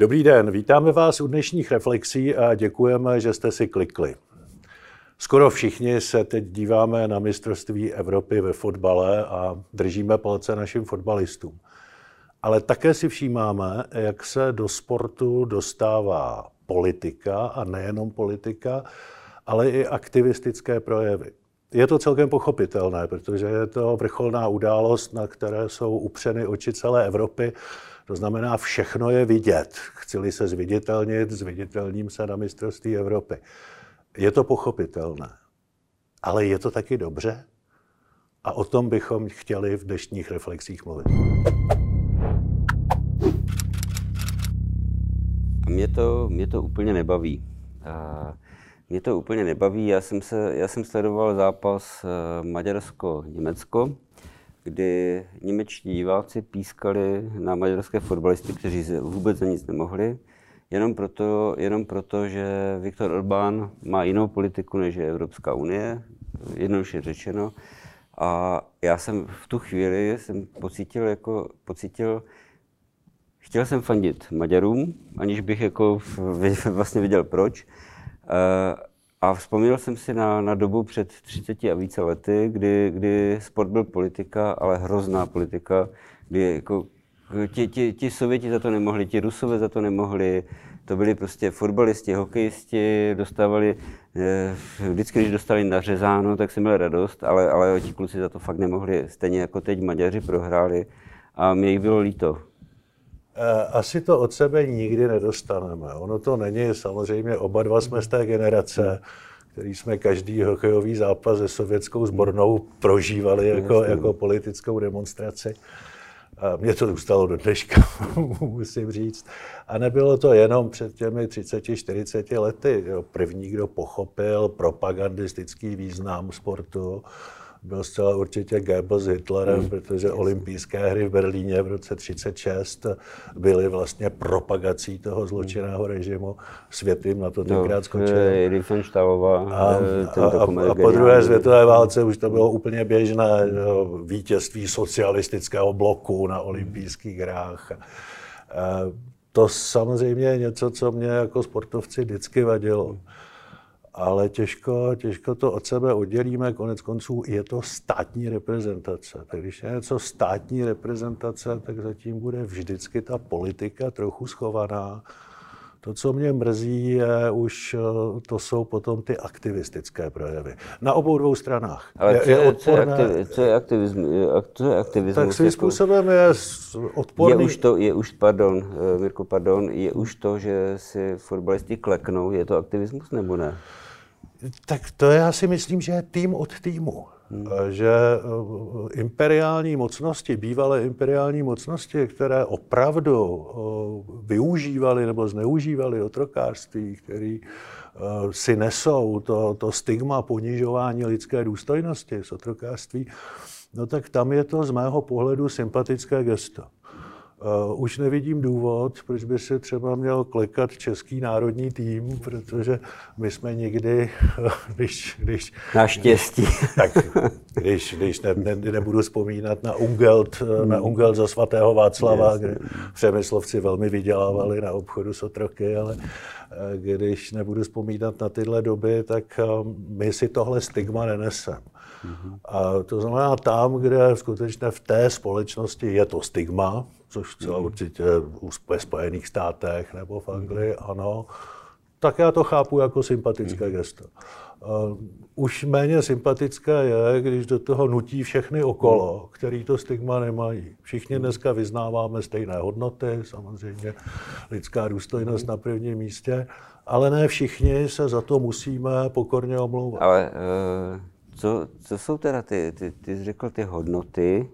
Dobrý den, vítáme vás u dnešních reflexí a děkujeme, že jste si klikli. Skoro všichni se teď díváme na mistrovství Evropy ve fotbale a držíme palce našim fotbalistům. Ale také si všímáme, jak se do sportu dostává politika a nejenom politika, ale i aktivistické projevy. Je to celkem pochopitelné, protože je to vrcholná událost, na které jsou upřeny oči celé Evropy. To znamená, všechno je vidět. Chcili se zviditelnit, zviditelním se na mistrovství Evropy. Je to pochopitelné. Ale je to taky dobře? A o tom bychom chtěli v dnešních reflexích mluvit. Mě to, mě to úplně nebaví. Mě to úplně nebaví. Já jsem, se, já jsem sledoval zápas eh, Maďarsko-Německo, kdy němečtí diváci pískali na maďarské fotbalisty, kteří vůbec za nic nemohli, jenom proto, jenom proto, že Viktor Orbán má jinou politiku než je Evropská unie, jednoduše řečeno. A já jsem v tu chvíli jsem pocítil, jako, pocítil, chtěl jsem fandit Maďarům, aniž bych jako vlastně viděl proč. Eh, a vzpomněl jsem si na, na dobu před 30 a více lety, kdy, kdy sport byl politika, ale hrozná politika, kdy jako ti, ti, ti Sověti za to nemohli, ti Rusové za to nemohli, to byli prostě fotbalisti, hokejisti, dostávali, eh, vždycky, když dostali nařezáno, tak jsem měl radost, ale, ale ti kluci za to fakt nemohli, stejně jako teď Maďaři prohráli a mě jich bylo líto. Asi to od sebe nikdy nedostaneme. Ono to není, samozřejmě oba dva jsme z té generace, který jsme každý hokejový zápas se sovětskou sbornou prožívali jako, jako politickou demonstraci. A mě to zůstalo do dneška, musím říct. A nebylo to jenom před těmi 30-40 lety. První, kdo pochopil propagandistický význam sportu, byl zcela určitě Goebbels s Hitlerem, mm. protože olympijské hry v Berlíně v roce 36 byly vlastně propagací toho zločinného režimu. Svět jim na to tenkrát skočil. Riefenstahlová. A, a, a, a po druhé světové válce už to bylo úplně běžné vítězství socialistického bloku na olympijských hrách. A to samozřejmě je něco, co mě jako sportovci vždycky vadilo ale těžko, těžko to od sebe oddělíme. Konec konců je to státní reprezentace. Tak když je něco státní reprezentace, tak zatím bude vždycky ta politika trochu schovaná. To, co mě mrzí, je už, to jsou potom ty aktivistické projevy. Na obou dvou stranách. Ale je, co, je, odporné, co, je aktiv, co je aktivismus? Co je aktivismus? Tak svým jako, způsobem je odporný. Je už to, je už, pardon, eh, Mirko, pardon, je už to, že si fotbalisti kleknou, je to aktivismus nebo ne? Tak to já si myslím, že je tým od týmu. Hmm. Že eh, imperiální mocnosti, bývalé imperiální mocnosti, které opravdu eh, využívali nebo zneužívali otrokářství, který eh, si nesou to, to stigma ponižování lidské důstojnosti z otrokářství, no tak tam je to z mého pohledu sympatické gesto. Uh, už nevidím důvod, proč by si třeba měl klekat český národní tým, protože my jsme nikdy, když... když Naštěstí. Tak, když, když ne, ne, nebudu vzpomínat na Ungelt, hmm. na Ungelt za svatého Václava, yes. kde přemyslovci velmi vydělávali na obchodu s otroky, ale eh, když nebudu vzpomínat na tyhle doby, tak eh, my si tohle stigma neneseme. Mm-hmm. A to znamená tam, kde skutečně v té společnosti je to stigma, což celá mm. určitě ve Spojených státech nebo v Anglii, mm. ano, tak já to chápu jako sympatické mm. gesto. Uh, už méně sympatické je, když do toho nutí všechny okolo, který to stigma nemají. Všichni dneska vyznáváme stejné hodnoty, samozřejmě lidská důstojnost na prvním místě, ale ne všichni se za to musíme pokorně omlouvat. Ale uh, co, co jsou teda ty, ty, ty jsi řekl ty hodnoty,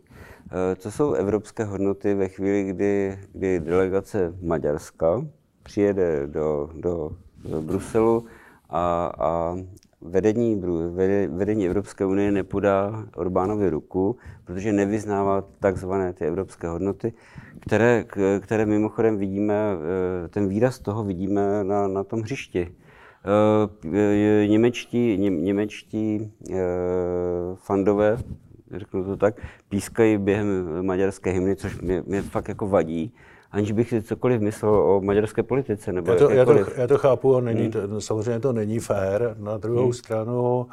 co jsou evropské hodnoty ve chvíli, kdy, kdy delegace Maďarska přijede do, do, do Bruselu a, a vedení, vedení Evropské unie nepodá Orbánovi ruku, protože nevyznává takzvané ty evropské hodnoty, které, které mimochodem vidíme, eh, ten výraz toho vidíme na, na tom hřišti. Eh, němečtí, ně, němečtí fandové řeknu to tak, pískají během maďarské hymny, což mě, mě fakt jako vadí. aniž bych si cokoliv myslel o maďarské politice. Nebo já, to, já, to, já to chápu, a není hmm. to, samozřejmě to není fér. Na druhou hmm. stranu,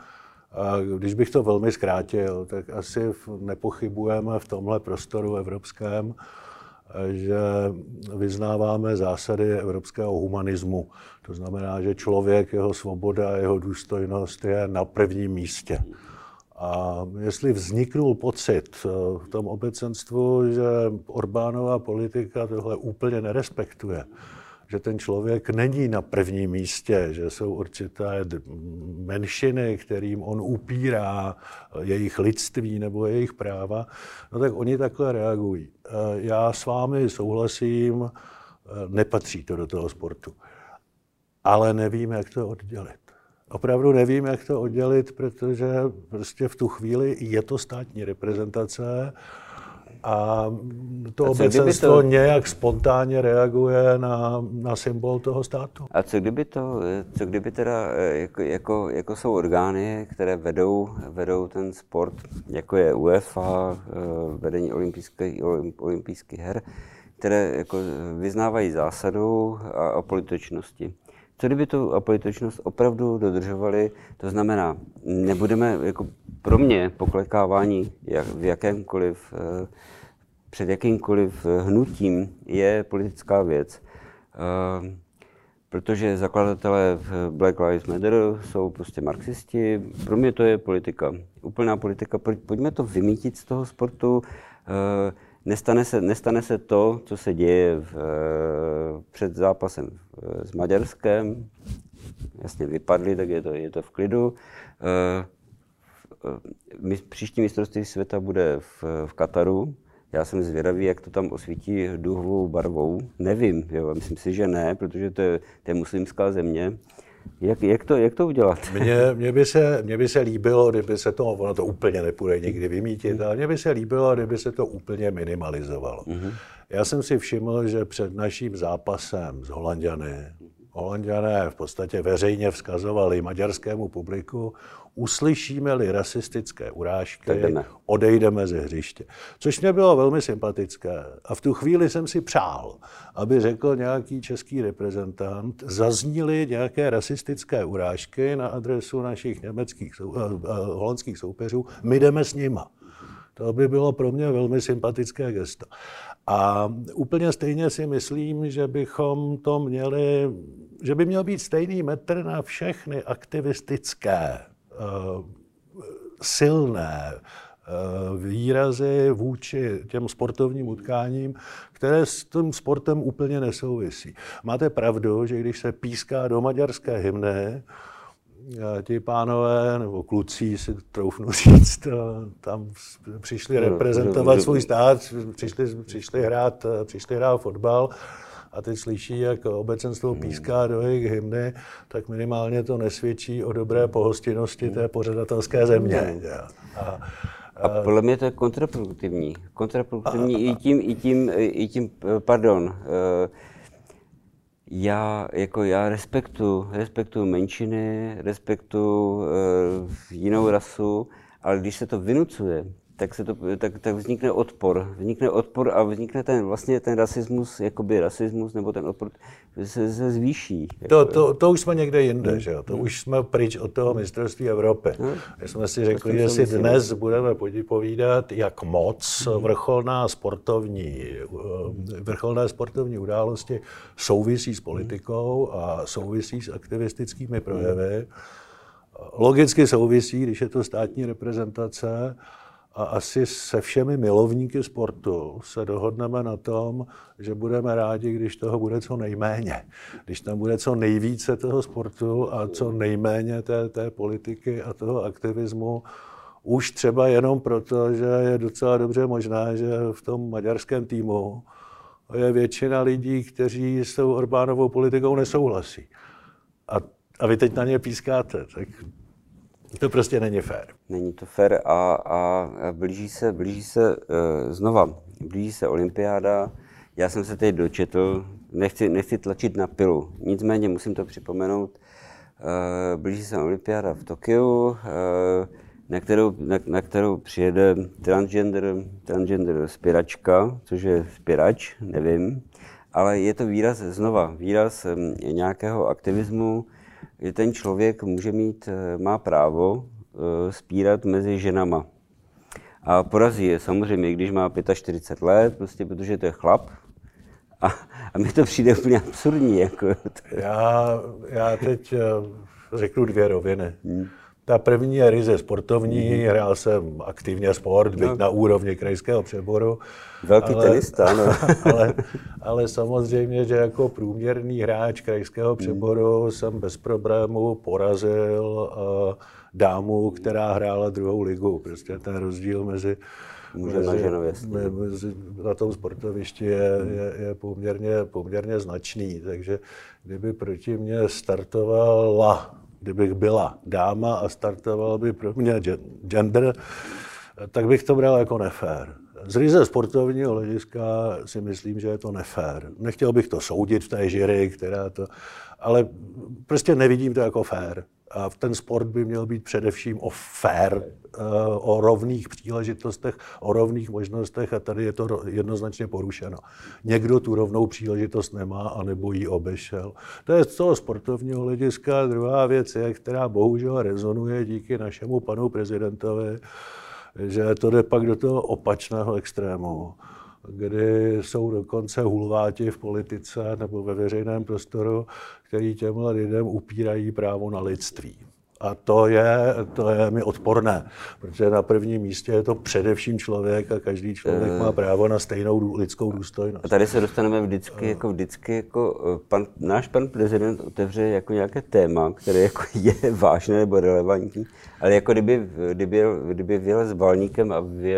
a když bych to velmi zkrátil, tak asi nepochybujeme v tomhle prostoru evropském, že vyznáváme zásady evropského humanismu. To znamená, že člověk, jeho svoboda a jeho důstojnost je na prvním místě. A jestli vzniknul pocit eh, v tom obecenstvu, že Orbánova politika tohle úplně nerespektuje, že ten člověk není na prvním místě, že jsou určité menšiny, kterým on upírá jejich lidství nebo jejich práva, no tak oni takhle reagují. Eh, já s vámi souhlasím, eh, nepatří to do toho sportu. Ale nevím, jak to oddělit. Opravdu nevím, jak to oddělit, protože prostě v tu chvíli je to státní reprezentace a to a obecenstvo to... nějak spontánně reaguje na, na symbol toho státu. A co kdyby to, co kdyby teda, eh, jako, jako, jako jsou orgány, které vedou, vedou ten sport, jako je UEFA, eh, vedení olympijských, olympijských her, které jako vyznávají zásadu a, a političnosti. Co kdyby tu apolitičnost opravdu dodržovali, to znamená, nebudeme, jako pro mě poklekávání jak, v jakémkoliv, eh, před jakýmkoliv hnutím je politická věc. Eh, protože zakladatelé Black Lives Matter jsou prostě marxisti. Pro mě to je politika, úplná politika. Pojďme to vymítit z toho sportu. Eh, Nestane se, nestane se to, co se děje v, eh, před zápasem s Maďarskem. Jasně vypadli, tak je to, je to v klidu. Eh, příští mistrovství světa bude v, v Kataru. Já jsem zvědavý, jak to tam osvítí duhovou barvou. Nevím, jo, myslím si, že ne, protože to je, to je muslimská země. Jak, jak, to, jak to udělat? Mně, mně, by se, mně by se líbilo, kdyby se to, ono to úplně nepůjde nikdy vymítit, ale mně by se líbilo, kdyby se to úplně minimalizovalo. Mm-hmm. Já jsem si všiml, že před naším zápasem s Holandiany, Holandiané v podstatě veřejně vzkazovali maďarskému publiku, uslyšíme-li rasistické urážky, odejdeme ze hřiště. Což mě bylo velmi sympatické. A v tu chvíli jsem si přál, aby řekl nějaký český reprezentant, zazníly nějaké rasistické urážky na adresu našich německých, uh, uh, holandských soupeřů, my jdeme s nima. To by bylo pro mě velmi sympatické gesto. A úplně stejně si myslím, že bychom to měli, že by měl být stejný metr na všechny aktivistické Eh, silné eh, výrazy vůči těm sportovním utkáním, které s tím sportem úplně nesouvisí. Máte pravdu, že když se píská do maďarské hymny, ti pánové, nebo kluci, si troufnu říct, tam přišli reprezentovat svůj stát, přišli, přišli, hrát, přišli hrát fotbal, a teď slyší, jak obecenstvo píská do jejich hymny, tak minimálně to nesvědčí o dobré pohostinnosti té pořadatelské země. A, a podle mě to je kontraproduktivní. Kontraproduktivní a, a, i tím, i tím, i tím, pardon, eh, já, jako já respektu, respektu menšiny, respektu uh, jinou rasu, ale když se to vynucuje, tak, se to, tak, tak vznikne odpor. Vznikne odpor a vznikne ten vlastně ten rasismus, jakoby rasismus, nebo ten odpor se, se zvýší. Jako, to, to, to, už jsme někde jinde, hmm. že jo? To hmm. už jsme pryč od toho mistrovství Evropy. Hmm. My jsme si řekli, že si dnes budeme povídat, jak moc hmm. vrcholná sportovní, eh, vrcholné sportovní události souvisí s politikou a souvisí s aktivistickými projevy. Logicky souvisí, když je to státní reprezentace, a asi se všemi milovníky sportu se dohodneme na tom, že budeme rádi, když toho bude co nejméně. Když tam bude co nejvíce toho sportu a co nejméně té, té politiky a toho aktivismu, už třeba jenom proto, že je docela dobře možné, že v tom maďarském týmu je většina lidí, kteří s tou Orbánovou politikou nesouhlasí. A, a vy teď na ně pískáte, tak to prostě není fér. Není to fér a, a blíží se, blíží se uh, znova, blíží se olympiáda. Já jsem se teď dočetl, nechci, nechci tlačit na pilu, nicméně musím to připomenout. Uh, blíží se olympiáda v Tokiu. Uh, na kterou, na, na kterou přijede transgender, transgender spěračka, což je spěrač, nevím, ale je to výraz, znova, výraz nějakého aktivismu, že ten člověk může mít, eh, má právo eh, spírat mezi ženama. A porazí je samozřejmě, když má 45 let, prostě protože to je chlap. A, a mi to přijde úplně absurdní. Jako. Já, já teď eh, řeknu dvě roviny. Hmm. Ta první je ryze sportovní, mm. hrál jsem aktivně sport, byť no. na úrovni krajského přeboru. Velký ale, tenista, no. ale, ale samozřejmě, že jako průměrný hráč krajského přeboru mm. jsem bez problému porazil uh, dámu, která hrála druhou ligu. Prostě ten rozdíl mezi Může mezi, na, mezi, na tom sportovišti je, je, je poměrně, poměrně značný. Takže kdyby proti mně startovala kdybych byla dáma a startoval by pro mě gender, tak bych to bral jako nefér. Z ryze sportovního hlediska si myslím, že je to nefér. Nechtěl bych to soudit v té žiry, která to... Ale prostě nevidím to jako fér. A ten sport by měl být především o fair, eh, o rovných příležitostech, o rovných možnostech a tady je to jednoznačně porušeno. Někdo tu rovnou příležitost nemá a nebo ji obešel. To je z toho sportovního hlediska. Druhá věc je, která bohužel rezonuje díky našemu panu prezidentovi, že to jde pak do toho opačného extrému kdy jsou dokonce hulváti v politice nebo ve veřejném prostoru, který těmhle lidem upírají právo na lidství. A to je, to je mi odporné, protože na prvním místě je to především člověk a každý člověk má eh. právo na stejnou lidskou důstojnost. A tady se dostaneme vždycky, jako vždycky, jako eh, pan, náš pan prezident otevře jako nějaké téma, které jako je vážné nebo relevantní, ale jako kdyby, kdyby, kdyby vyjel s valníkem a vy,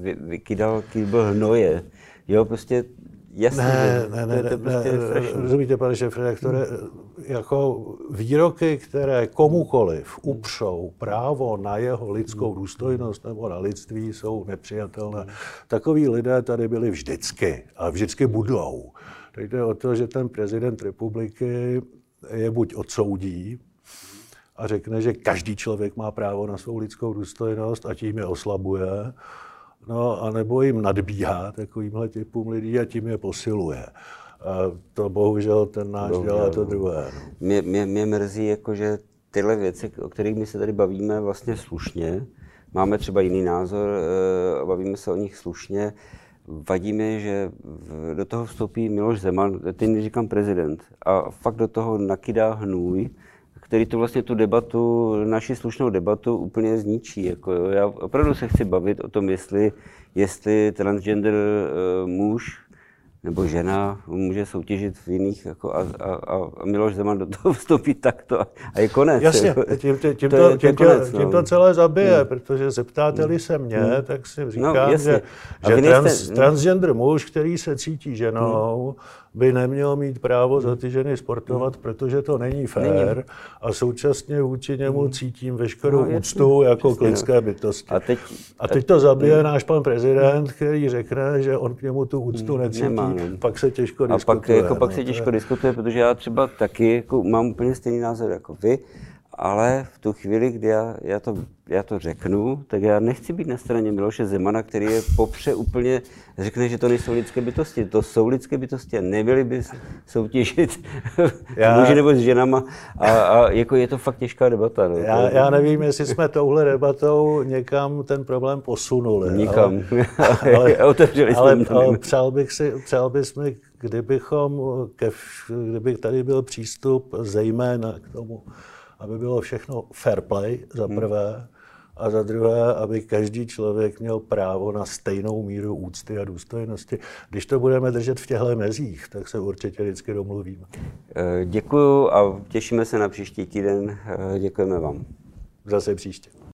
vy, vykydal kýbl hnoje, jo, prostě Jasně, ne, ne, ne, to, to prostě ne, ne rozumíte, pane šéf-redaktore, jako výroky, které komukoliv upřou právo na jeho lidskou důstojnost nebo na lidství, jsou nepřijatelné. Takoví lidé tady byli vždycky a vždycky budou. Teď jde o to, že ten prezident republiky je buď odsoudí a řekne, že každý člověk má právo na svou lidskou důstojnost a tím je oslabuje, no a nebo jim nadbíhá takovýmhle typům lidí a tím je posiluje. A to bohužel ten náš bohužel, dělá to druhé. No. Mě, mě, mě mrzí, jako, že tyhle věci, o kterých my se tady bavíme vlastně slušně, máme třeba jiný názor eh, a bavíme se o nich slušně, vadí mi, že do toho vstoupí Miloš Zeman, teď říkám prezident, a fakt do toho nakydá hnůj, který tu vlastně tu debatu, naši slušnou debatu úplně zničí. Jako, jo. Já opravdu se chci bavit o tom, jestli, jestli transgender uh, muž nebo žena může soutěžit v jiných, jako a, a, a Miloš Zeman do toho vstoupí takto a, a je konec. Jasně, jako, tím, tím, tím, to, to, tím, konec, to, tím to no. celé zabije, hmm. protože zeptáte-li se mě, hmm. tak si no, říkám, no, že, že trans, nejste, transgender muž, který se cítí ženou, hmm by neměl mít právo za ty ženy sportovat, hmm. protože to není fér není. a současně vůči němu hmm. cítím veškerou no, úctu jako k lidské no. bytosti. A teď, a teď to zabije hmm. náš pan prezident, který řekne, že on k němu tu úctu necítí, Nemá, no. pak se těžko diskutuje. A pak, jako, pak se těžko diskutuje, protože já třeba taky jako, mám úplně stejný názor jako vy, ale v tu chvíli, kdy já, já, to, já to řeknu, tak já nechci být na straně Miloše Zemana, který je popře úplně, řekne, že to nejsou lidské bytosti. To jsou lidské bytosti a nebyly by soutěžit já, muži nebo s ženama. A, a jako je to fakt těžká debata. No. Já, já nevím, jestli jsme touhle debatou někam ten problém posunuli. Nikam. Ale, ale, ale, ale, ale přál bych si, přál bych mi, kdybychom, ke, kdyby tady byl přístup zejména k tomu, aby bylo všechno fair play za hmm. prvé, hmm. a za druhé, aby každý člověk měl právo na stejnou míru úcty a důstojnosti. Když to budeme držet v těchto mezích, tak se určitě vždycky domluvíme. Eh, děkuju a těšíme se na příští týden. Eh, děkujeme vám. Zase příště.